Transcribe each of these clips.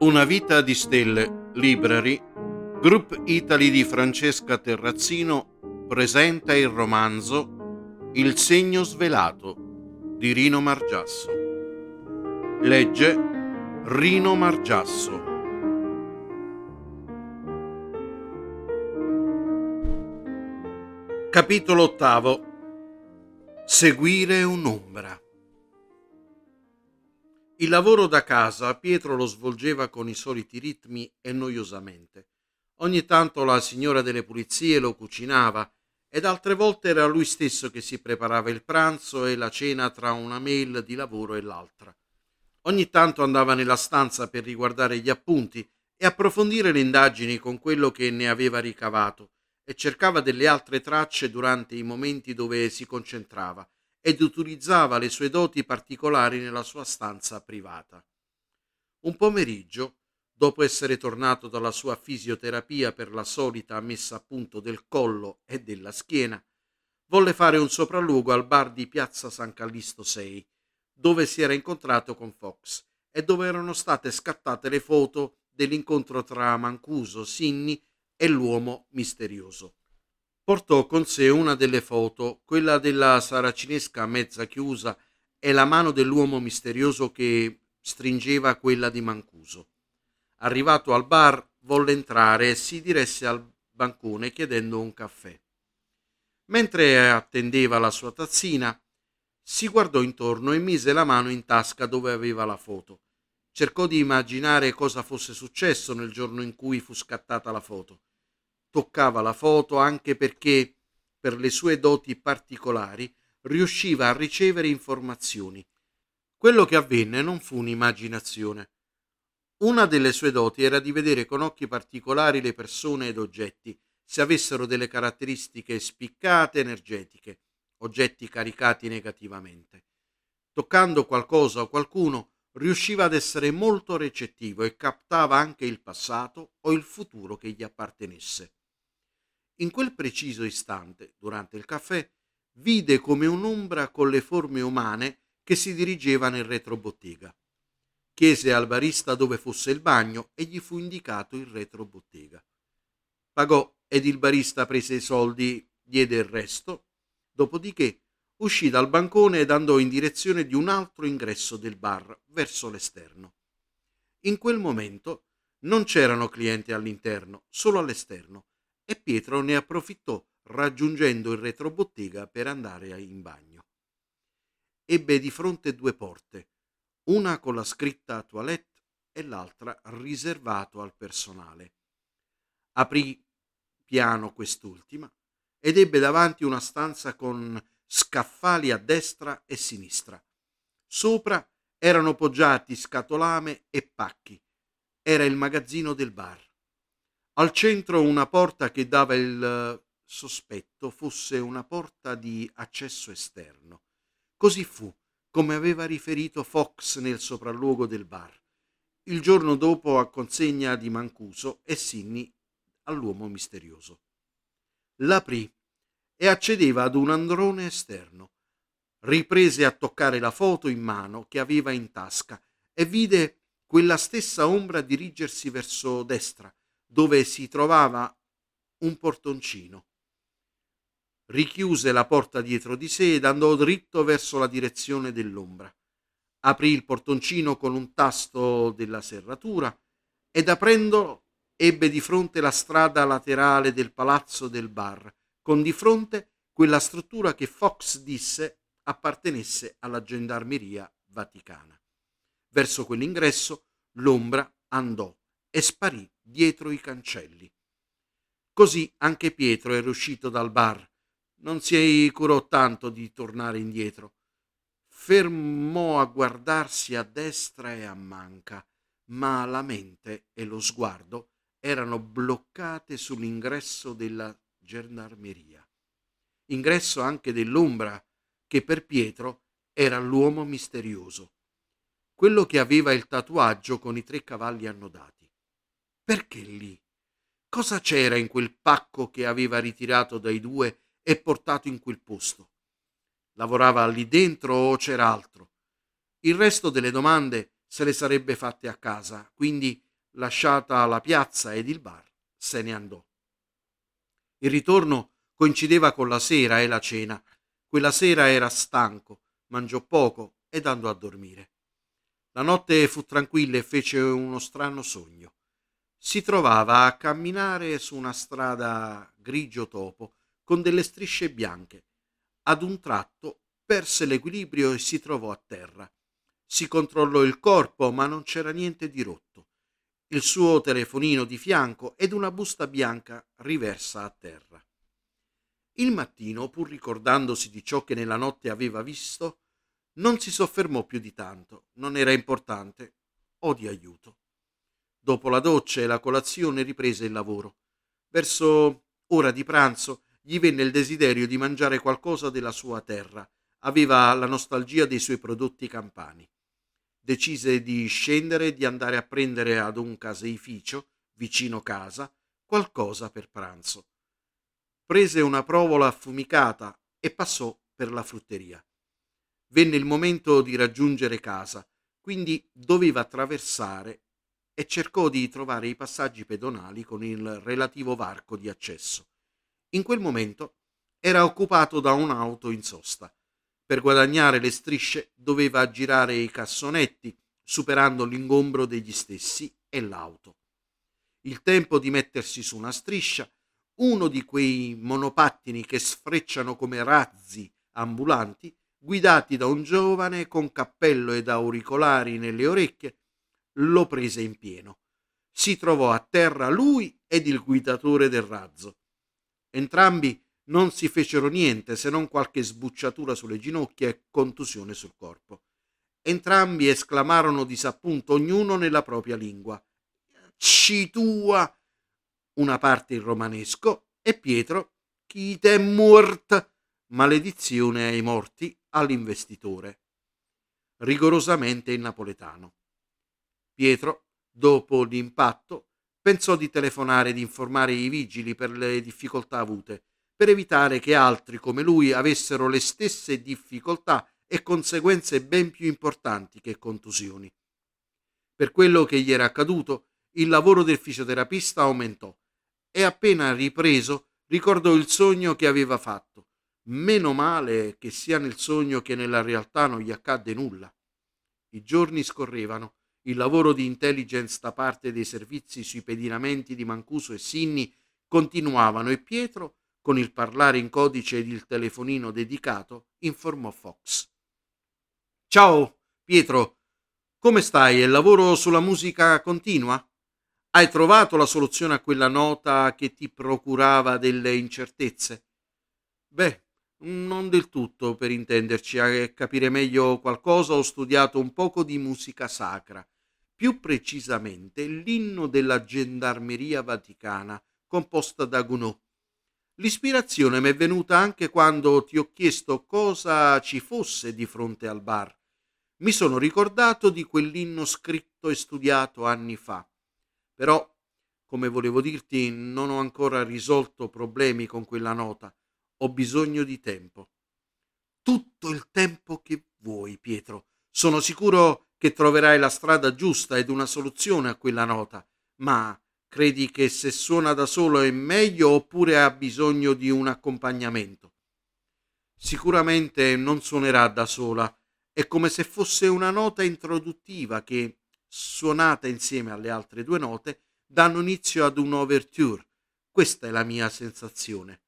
Una vita di stelle, Library, Group Italy di Francesca Terrazzino presenta il romanzo Il segno svelato di Rino Margiasso. Legge Rino Margiasso. Capitolo ottavo. Seguire un'ombra. Il lavoro da casa Pietro lo svolgeva con i soliti ritmi e noiosamente. Ogni tanto la signora delle pulizie lo cucinava ed altre volte era lui stesso che si preparava il pranzo e la cena tra una mail di lavoro e l'altra. Ogni tanto andava nella stanza per riguardare gli appunti e approfondire le indagini con quello che ne aveva ricavato e cercava delle altre tracce durante i momenti dove si concentrava ed utilizzava le sue doti particolari nella sua stanza privata. Un pomeriggio, dopo essere tornato dalla sua fisioterapia per la solita messa a punto del collo e della schiena, volle fare un sopralluogo al bar di Piazza San Callisto 6, dove si era incontrato con Fox e dove erano state scattate le foto dell'incontro tra Mancuso, Sinni e l'uomo misterioso portò con sé una delle foto, quella della saracinesca mezza chiusa e la mano dell'uomo misterioso che stringeva quella di Mancuso. Arrivato al bar, volle entrare e si diresse al bancone chiedendo un caffè. Mentre attendeva la sua tazzina, si guardò intorno e mise la mano in tasca dove aveva la foto. Cercò di immaginare cosa fosse successo nel giorno in cui fu scattata la foto toccava la foto anche perché, per le sue doti particolari, riusciva a ricevere informazioni. Quello che avvenne non fu un'immaginazione. Una delle sue doti era di vedere con occhi particolari le persone ed oggetti, se avessero delle caratteristiche spiccate energetiche, oggetti caricati negativamente. Toccando qualcosa o qualcuno, riusciva ad essere molto recettivo e captava anche il passato o il futuro che gli appartenesse. In quel preciso istante, durante il caffè, vide come un'ombra con le forme umane che si dirigeva nel retrobottega. Chiese al barista dove fosse il bagno e gli fu indicato il retrobottega. Pagò ed il barista prese i soldi, diede il resto, dopodiché uscì dal bancone ed andò in direzione di un altro ingresso del bar, verso l'esterno. In quel momento non c'erano clienti all'interno, solo all'esterno, e Pietro ne approfittò raggiungendo il retrobottega per andare in bagno. Ebbe di fronte due porte, una con la scritta toilette e l'altra riservato al personale. Aprì piano quest'ultima ed ebbe davanti una stanza con scaffali a destra e sinistra. Sopra erano poggiati scatolame e pacchi. Era il magazzino del bar. Al centro una porta che dava il eh, sospetto fosse una porta di accesso esterno. Così fu, come aveva riferito Fox nel sopralluogo del bar, il giorno dopo a consegna di Mancuso e Sinni all'uomo misterioso. L'aprì e accedeva ad un androne esterno. Riprese a toccare la foto in mano che aveva in tasca e vide quella stessa ombra dirigersi verso destra, dove si trovava un portoncino. Richiuse la porta dietro di sé ed andò dritto verso la direzione dell'ombra. Aprì il portoncino con un tasto della serratura ed aprendolo ebbe di fronte la strada laterale del palazzo del bar, con di fronte quella struttura che Fox disse appartenesse alla gendarmeria vaticana. Verso quell'ingresso l'ombra andò e sparì dietro i cancelli. Così anche Pietro era uscito dal bar. Non si curò tanto di tornare indietro. Fermò a guardarsi a destra e a manca, ma la mente e lo sguardo erano bloccate sull'ingresso della gendarmeria. Ingresso anche dell'ombra che per Pietro era l'uomo misterioso, quello che aveva il tatuaggio con i tre cavalli annodati. Perché lì? Cosa c'era in quel pacco che aveva ritirato dai due e portato in quel posto? Lavorava lì dentro o c'era altro? Il resto delle domande se le sarebbe fatte a casa, quindi lasciata la piazza ed il bar, se ne andò. Il ritorno coincideva con la sera e la cena. Quella sera era stanco, mangiò poco ed andò a dormire. La notte fu tranquilla e fece uno strano sogno. Si trovava a camminare su una strada grigio topo con delle strisce bianche. Ad un tratto perse l'equilibrio e si trovò a terra. Si controllò il corpo, ma non c'era niente di rotto. Il suo telefonino di fianco ed una busta bianca riversa a terra. Il mattino, pur ricordandosi di ciò che nella notte aveva visto, non si soffermò più di tanto, non era importante o di aiuto. Dopo la doccia e la colazione riprese il lavoro. Verso ora di pranzo gli venne il desiderio di mangiare qualcosa della sua terra. Aveva la nostalgia dei suoi prodotti campani. Decise di scendere e di andare a prendere ad un caseificio, vicino casa, qualcosa per pranzo. Prese una provola affumicata e passò per la frutteria. Venne il momento di raggiungere casa, quindi doveva attraversare e cercò di trovare i passaggi pedonali con il relativo varco di accesso. In quel momento era occupato da un'auto in sosta. Per guadagnare le strisce doveva girare i cassonetti, superando l'ingombro degli stessi e l'auto. Il tempo di mettersi su una striscia, uno di quei monopattini che sfrecciano come razzi ambulanti, guidati da un giovane con cappello ed auricolari nelle orecchie, lo prese in pieno. Si trovò a terra lui ed il guidatore del razzo. Entrambi non si fecero niente se non qualche sbucciatura sulle ginocchia e contusione sul corpo. Entrambi esclamarono disappunto, ognuno nella propria lingua. Citua! Una parte in romanesco e Pietro, chi te mort? Maledizione ai morti all'investitore. Rigorosamente in napoletano. Pietro, dopo l'impatto, pensò di telefonare ed informare i vigili per le difficoltà avute, per evitare che altri come lui avessero le stesse difficoltà e conseguenze ben più importanti che contusioni. Per quello che gli era accaduto, il lavoro del fisioterapista aumentò e appena ripreso ricordò il sogno che aveva fatto Meno male che sia nel sogno che nella realtà non gli accadde nulla. I giorni scorrevano, il lavoro di intelligence da parte dei servizi sui pedinamenti di Mancuso e Sinni continuavano e Pietro, con il parlare in codice ed il telefonino dedicato, informò Fox. Ciao, Pietro, come stai? Il lavoro sulla musica continua? Hai trovato la soluzione a quella nota che ti procurava delle incertezze? Beh, non del tutto, per intenderci, a capire meglio qualcosa ho studiato un poco di musica sacra, più precisamente l'inno della Gendarmeria Vaticana, composta da Gounod. L'ispirazione mi è venuta anche quando ti ho chiesto cosa ci fosse di fronte al bar. Mi sono ricordato di quell'inno scritto e studiato anni fa. Però, come volevo dirti, non ho ancora risolto problemi con quella nota ho bisogno di tempo. Tutto il tempo che vuoi, Pietro. Sono sicuro che troverai la strada giusta ed una soluzione a quella nota, ma credi che se suona da solo è meglio oppure ha bisogno di un accompagnamento? Sicuramente non suonerà da sola, è come se fosse una nota introduttiva che, suonata insieme alle altre due note, danno inizio ad un overture. Questa è la mia sensazione.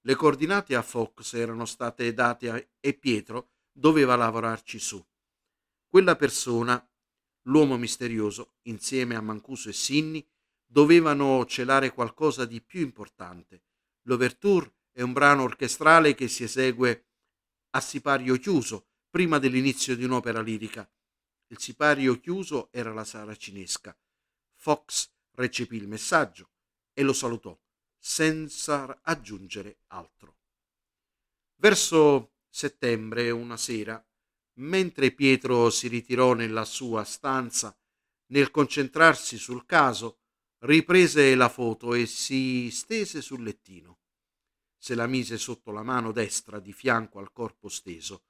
Le coordinate a Fox erano state date e Pietro doveva lavorarci su. Quella persona, l'uomo misterioso, insieme a Mancuso e Sinni, dovevano celare qualcosa di più importante. L'Overture è un brano orchestrale che si esegue a sipario chiuso, prima dell'inizio di un'opera lirica. Il sipario chiuso era la saracinesca. Fox recepì il messaggio e lo salutò senza aggiungere altro. Verso settembre, una sera, mentre Pietro si ritirò nella sua stanza, nel concentrarsi sul caso, riprese la foto e si stese sul lettino. Se la mise sotto la mano destra di fianco al corpo steso.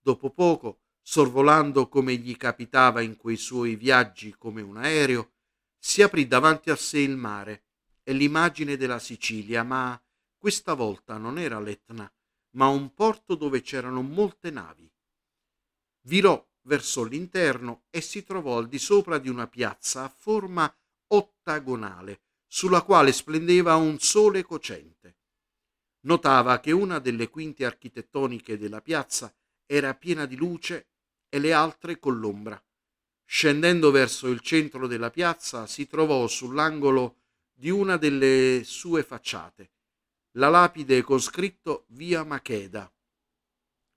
Dopo poco, sorvolando come gli capitava in quei suoi viaggi come un aereo, si aprì davanti a sé il mare e l'immagine della Sicilia, ma questa volta non era l'Etna, ma un porto dove c'erano molte navi. Virò verso l'interno e si trovò al di sopra di una piazza a forma ottagonale, sulla quale splendeva un sole cocente. Notava che una delle quinte architettoniche della piazza era piena di luce e le altre con l'ombra. Scendendo verso il centro della piazza si trovò sull'angolo di una delle sue facciate la lapide con scritto Via Macheda.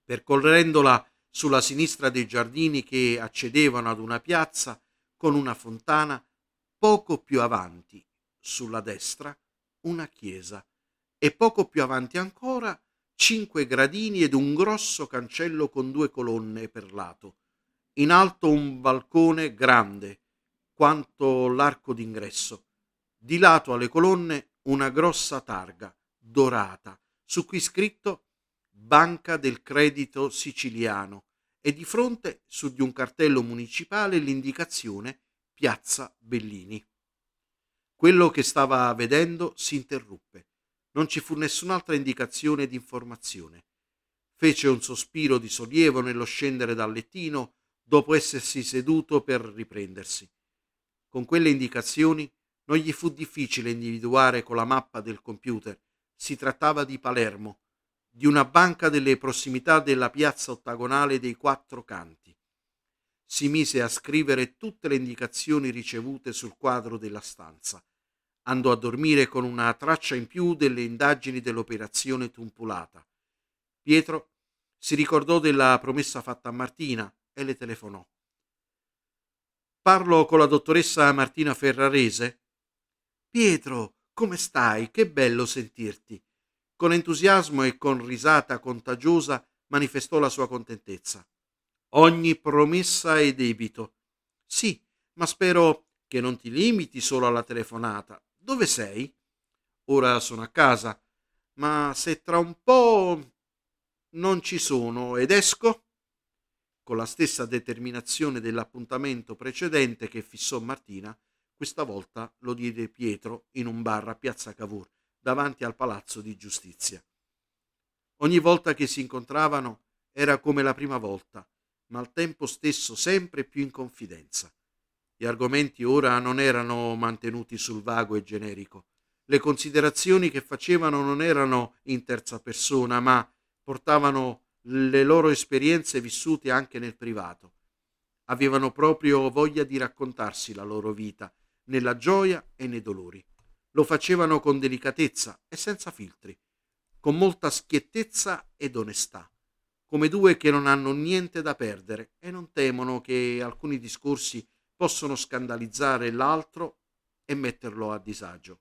Percorrendola sulla sinistra dei giardini che accedevano ad una piazza con una fontana, poco più avanti, sulla destra, una chiesa e poco più avanti ancora cinque gradini ed un grosso cancello con due colonne per lato. In alto un balcone grande quanto l'arco d'ingresso. Di lato alle colonne una grossa targa dorata su cui scritto Banca del Credito Siciliano e di fronte su di un cartello municipale l'indicazione Piazza Bellini. Quello che stava vedendo si interruppe. Non ci fu nessun'altra indicazione di informazione. Fece un sospiro di sollievo nello scendere dal lettino dopo essersi seduto per riprendersi. Con quelle indicazioni non gli fu difficile individuare con la mappa del computer. Si trattava di Palermo, di una banca delle prossimità della piazza ottagonale dei quattro canti. Si mise a scrivere tutte le indicazioni ricevute sul quadro della stanza. Andò a dormire con una traccia in più delle indagini dell'operazione Tumpulata. Pietro si ricordò della promessa fatta a Martina e le telefonò. Parlo con la dottoressa Martina Ferrarese? Pietro, come stai? Che bello sentirti. Con entusiasmo e con risata contagiosa manifestò la sua contentezza. Ogni promessa è debito. Sì, ma spero che non ti limiti solo alla telefonata. Dove sei? Ora sono a casa, ma se tra un po' non ci sono ed esco? Con la stessa determinazione dell'appuntamento precedente che fissò Martina, questa volta lo diede Pietro in un bar a Piazza Cavour davanti al palazzo di giustizia. Ogni volta che si incontravano era come la prima volta, ma al tempo stesso sempre più in confidenza. Gli argomenti ora non erano mantenuti sul vago e generico. Le considerazioni che facevano non erano in terza persona, ma portavano le loro esperienze vissute anche nel privato. Avevano proprio voglia di raccontarsi la loro vita, nella gioia e nei dolori. Lo facevano con delicatezza e senza filtri, con molta schiettezza ed onestà, come due che non hanno niente da perdere e non temono che alcuni discorsi possono scandalizzare l'altro e metterlo a disagio.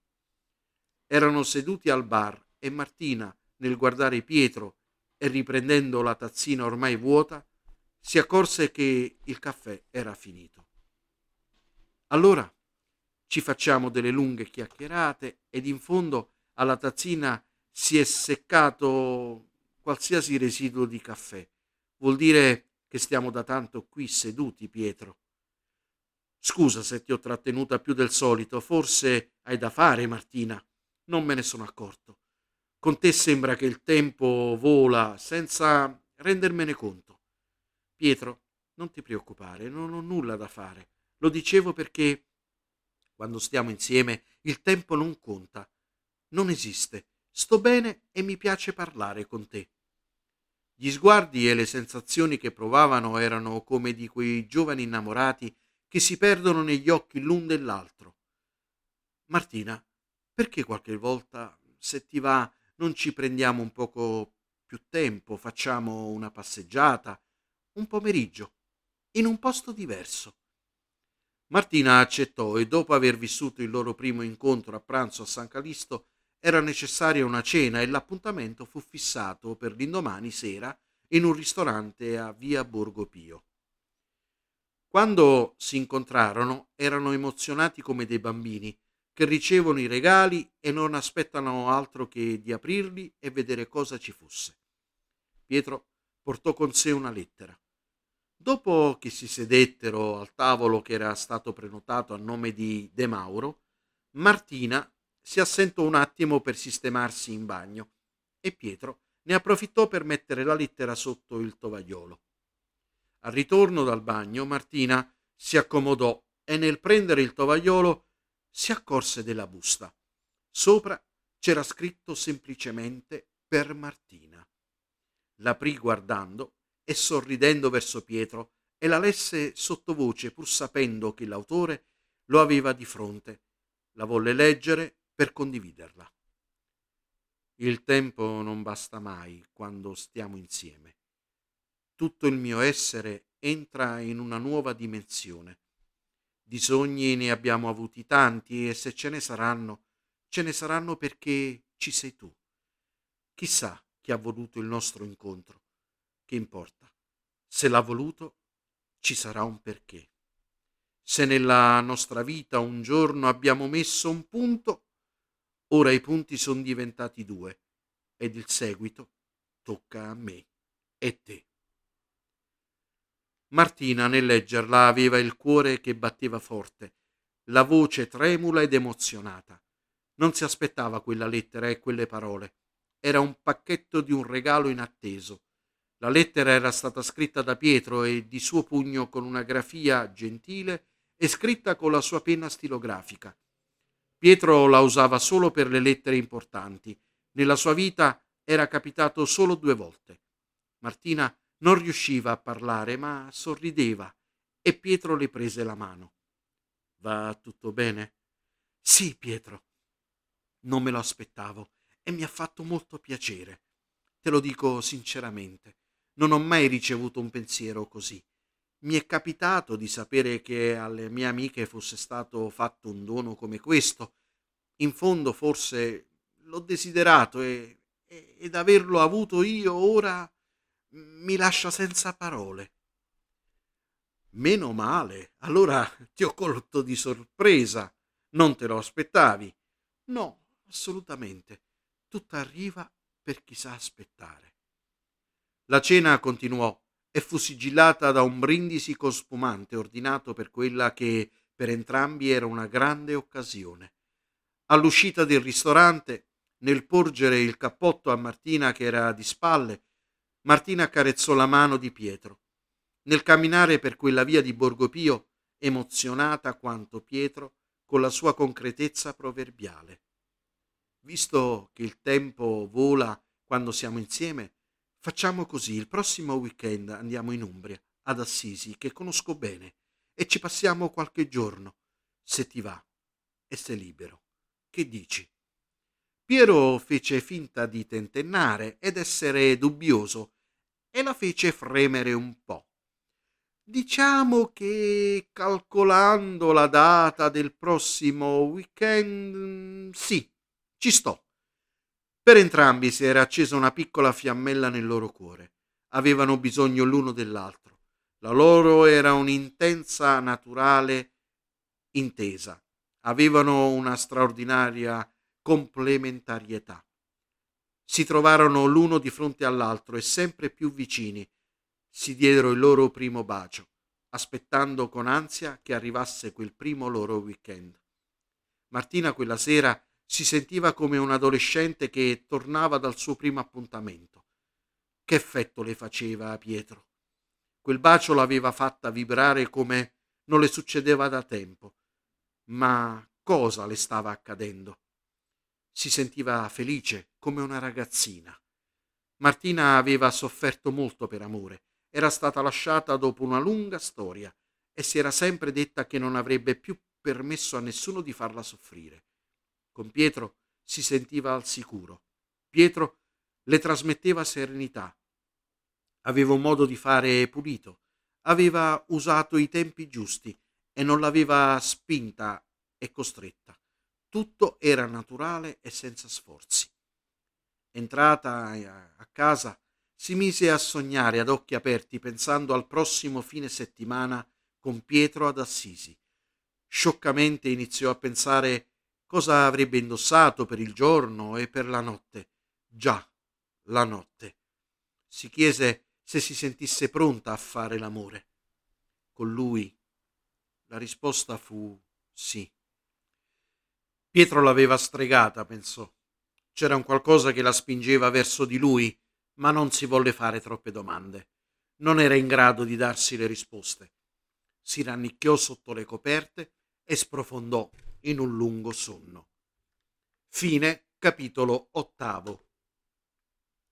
Erano seduti al bar e Martina, nel guardare Pietro e riprendendo la tazzina ormai vuota, si accorse che il caffè era finito. Allora ci facciamo delle lunghe chiacchierate ed in fondo alla tazzina si è seccato qualsiasi residuo di caffè. Vuol dire che stiamo da tanto qui seduti, Pietro. Scusa se ti ho trattenuta più del solito, forse hai da fare, Martina. Non me ne sono accorto. Con te sembra che il tempo vola senza rendermene conto. Pietro, non ti preoccupare, non ho nulla da fare. Lo dicevo perché quando stiamo insieme, il tempo non conta, non esiste. Sto bene e mi piace parlare con te. Gli sguardi e le sensazioni che provavano erano come di quei giovani innamorati che si perdono negli occhi l'un dell'altro. Martina, perché qualche volta, se ti va, non ci prendiamo un poco più tempo, facciamo una passeggiata, un pomeriggio, in un posto diverso? Martina accettò e dopo aver vissuto il loro primo incontro a pranzo a San Calisto era necessaria una cena e l'appuntamento fu fissato per l'indomani sera in un ristorante a via Borgo Pio. Quando si incontrarono erano emozionati come dei bambini che ricevono i regali e non aspettano altro che di aprirli e vedere cosa ci fosse. Pietro portò con sé una lettera. Dopo che si sedettero al tavolo che era stato prenotato a nome di De Mauro, Martina si assentò un attimo per sistemarsi in bagno e Pietro ne approfittò per mettere la lettera sotto il tovagliolo. Al ritorno dal bagno Martina si accomodò e nel prendere il tovagliolo si accorse della busta. Sopra c'era scritto semplicemente per Martina. L'aprì guardando e sorridendo verso Pietro e la lesse sottovoce pur sapendo che l'autore lo aveva di fronte. La volle leggere per condividerla. Il tempo non basta mai quando stiamo insieme. Tutto il mio essere entra in una nuova dimensione. Di sogni ne abbiamo avuti tanti e se ce ne saranno, ce ne saranno perché ci sei tu. Chissà chi ha voluto il nostro incontro. Che importa? Se l'ha voluto, ci sarà un perché. Se nella nostra vita un giorno abbiamo messo un punto, ora i punti sono diventati due ed il seguito tocca a me e te. Martina nel leggerla aveva il cuore che batteva forte, la voce tremula ed emozionata. Non si aspettava quella lettera e quelle parole. Era un pacchetto di un regalo inatteso la lettera era stata scritta da Pietro e di suo pugno con una grafia gentile e scritta con la sua penna stilografica. Pietro la usava solo per le lettere importanti. Nella sua vita era capitato solo due volte. Martina non riusciva a parlare, ma sorrideva e Pietro le prese la mano. Va tutto bene? Sì, Pietro. Non me lo aspettavo e mi ha fatto molto piacere. Te lo dico sinceramente. Non ho mai ricevuto un pensiero così. Mi è capitato di sapere che alle mie amiche fosse stato fatto un dono come questo. In fondo forse l'ho desiderato e, e, ed averlo avuto io ora mi lascia senza parole. Meno male, allora ti ho colto di sorpresa. Non te lo aspettavi? No, assolutamente. Tutto arriva per chi sa aspettare. La cena continuò e fu sigillata da un brindisi con spumante ordinato per quella che per entrambi era una grande occasione. All'uscita del ristorante, nel porgere il cappotto a Martina che era di spalle, Martina accarezzò la mano di Pietro. Nel camminare per quella via di Borgo Pio, emozionata quanto Pietro con la sua concretezza proverbiale. Visto che il tempo vola quando siamo insieme, Facciamo così, il prossimo weekend andiamo in Umbria, ad Assisi, che conosco bene, e ci passiamo qualche giorno, se ti va e sei libero. Che dici? Piero fece finta di tentennare ed essere dubbioso e la fece fremere un po'. Diciamo che calcolando la data del prossimo weekend, sì, ci sto. Per entrambi si era accesa una piccola fiammella nel loro cuore. Avevano bisogno l'uno dell'altro. La loro era un'intensa, naturale intesa. Avevano una straordinaria complementarietà. Si trovarono l'uno di fronte all'altro e sempre più vicini. Si diedero il loro primo bacio, aspettando con ansia che arrivasse quel primo loro weekend. Martina quella sera si sentiva come un adolescente che tornava dal suo primo appuntamento. Che effetto le faceva a Pietro? Quel bacio l'aveva fatta vibrare come non le succedeva da tempo. Ma cosa le stava accadendo? Si sentiva felice come una ragazzina. Martina aveva sofferto molto per amore, era stata lasciata dopo una lunga storia e si era sempre detta che non avrebbe più permesso a nessuno di farla soffrire. Con Pietro si sentiva al sicuro. Pietro le trasmetteva serenità. Aveva un modo di fare pulito. Aveva usato i tempi giusti e non l'aveva spinta e costretta. Tutto era naturale e senza sforzi. Entrata a casa, si mise a sognare ad occhi aperti pensando al prossimo fine settimana con Pietro ad Assisi. Scioccamente iniziò a pensare cosa avrebbe indossato per il giorno e per la notte. Già, la notte. Si chiese se si sentisse pronta a fare l'amore. Con lui la risposta fu sì. Pietro l'aveva stregata, pensò. C'era un qualcosa che la spingeva verso di lui, ma non si volle fare troppe domande. Non era in grado di darsi le risposte. Si rannicchiò sotto le coperte e sprofondò in un lungo sonno. Fine capitolo ottavo.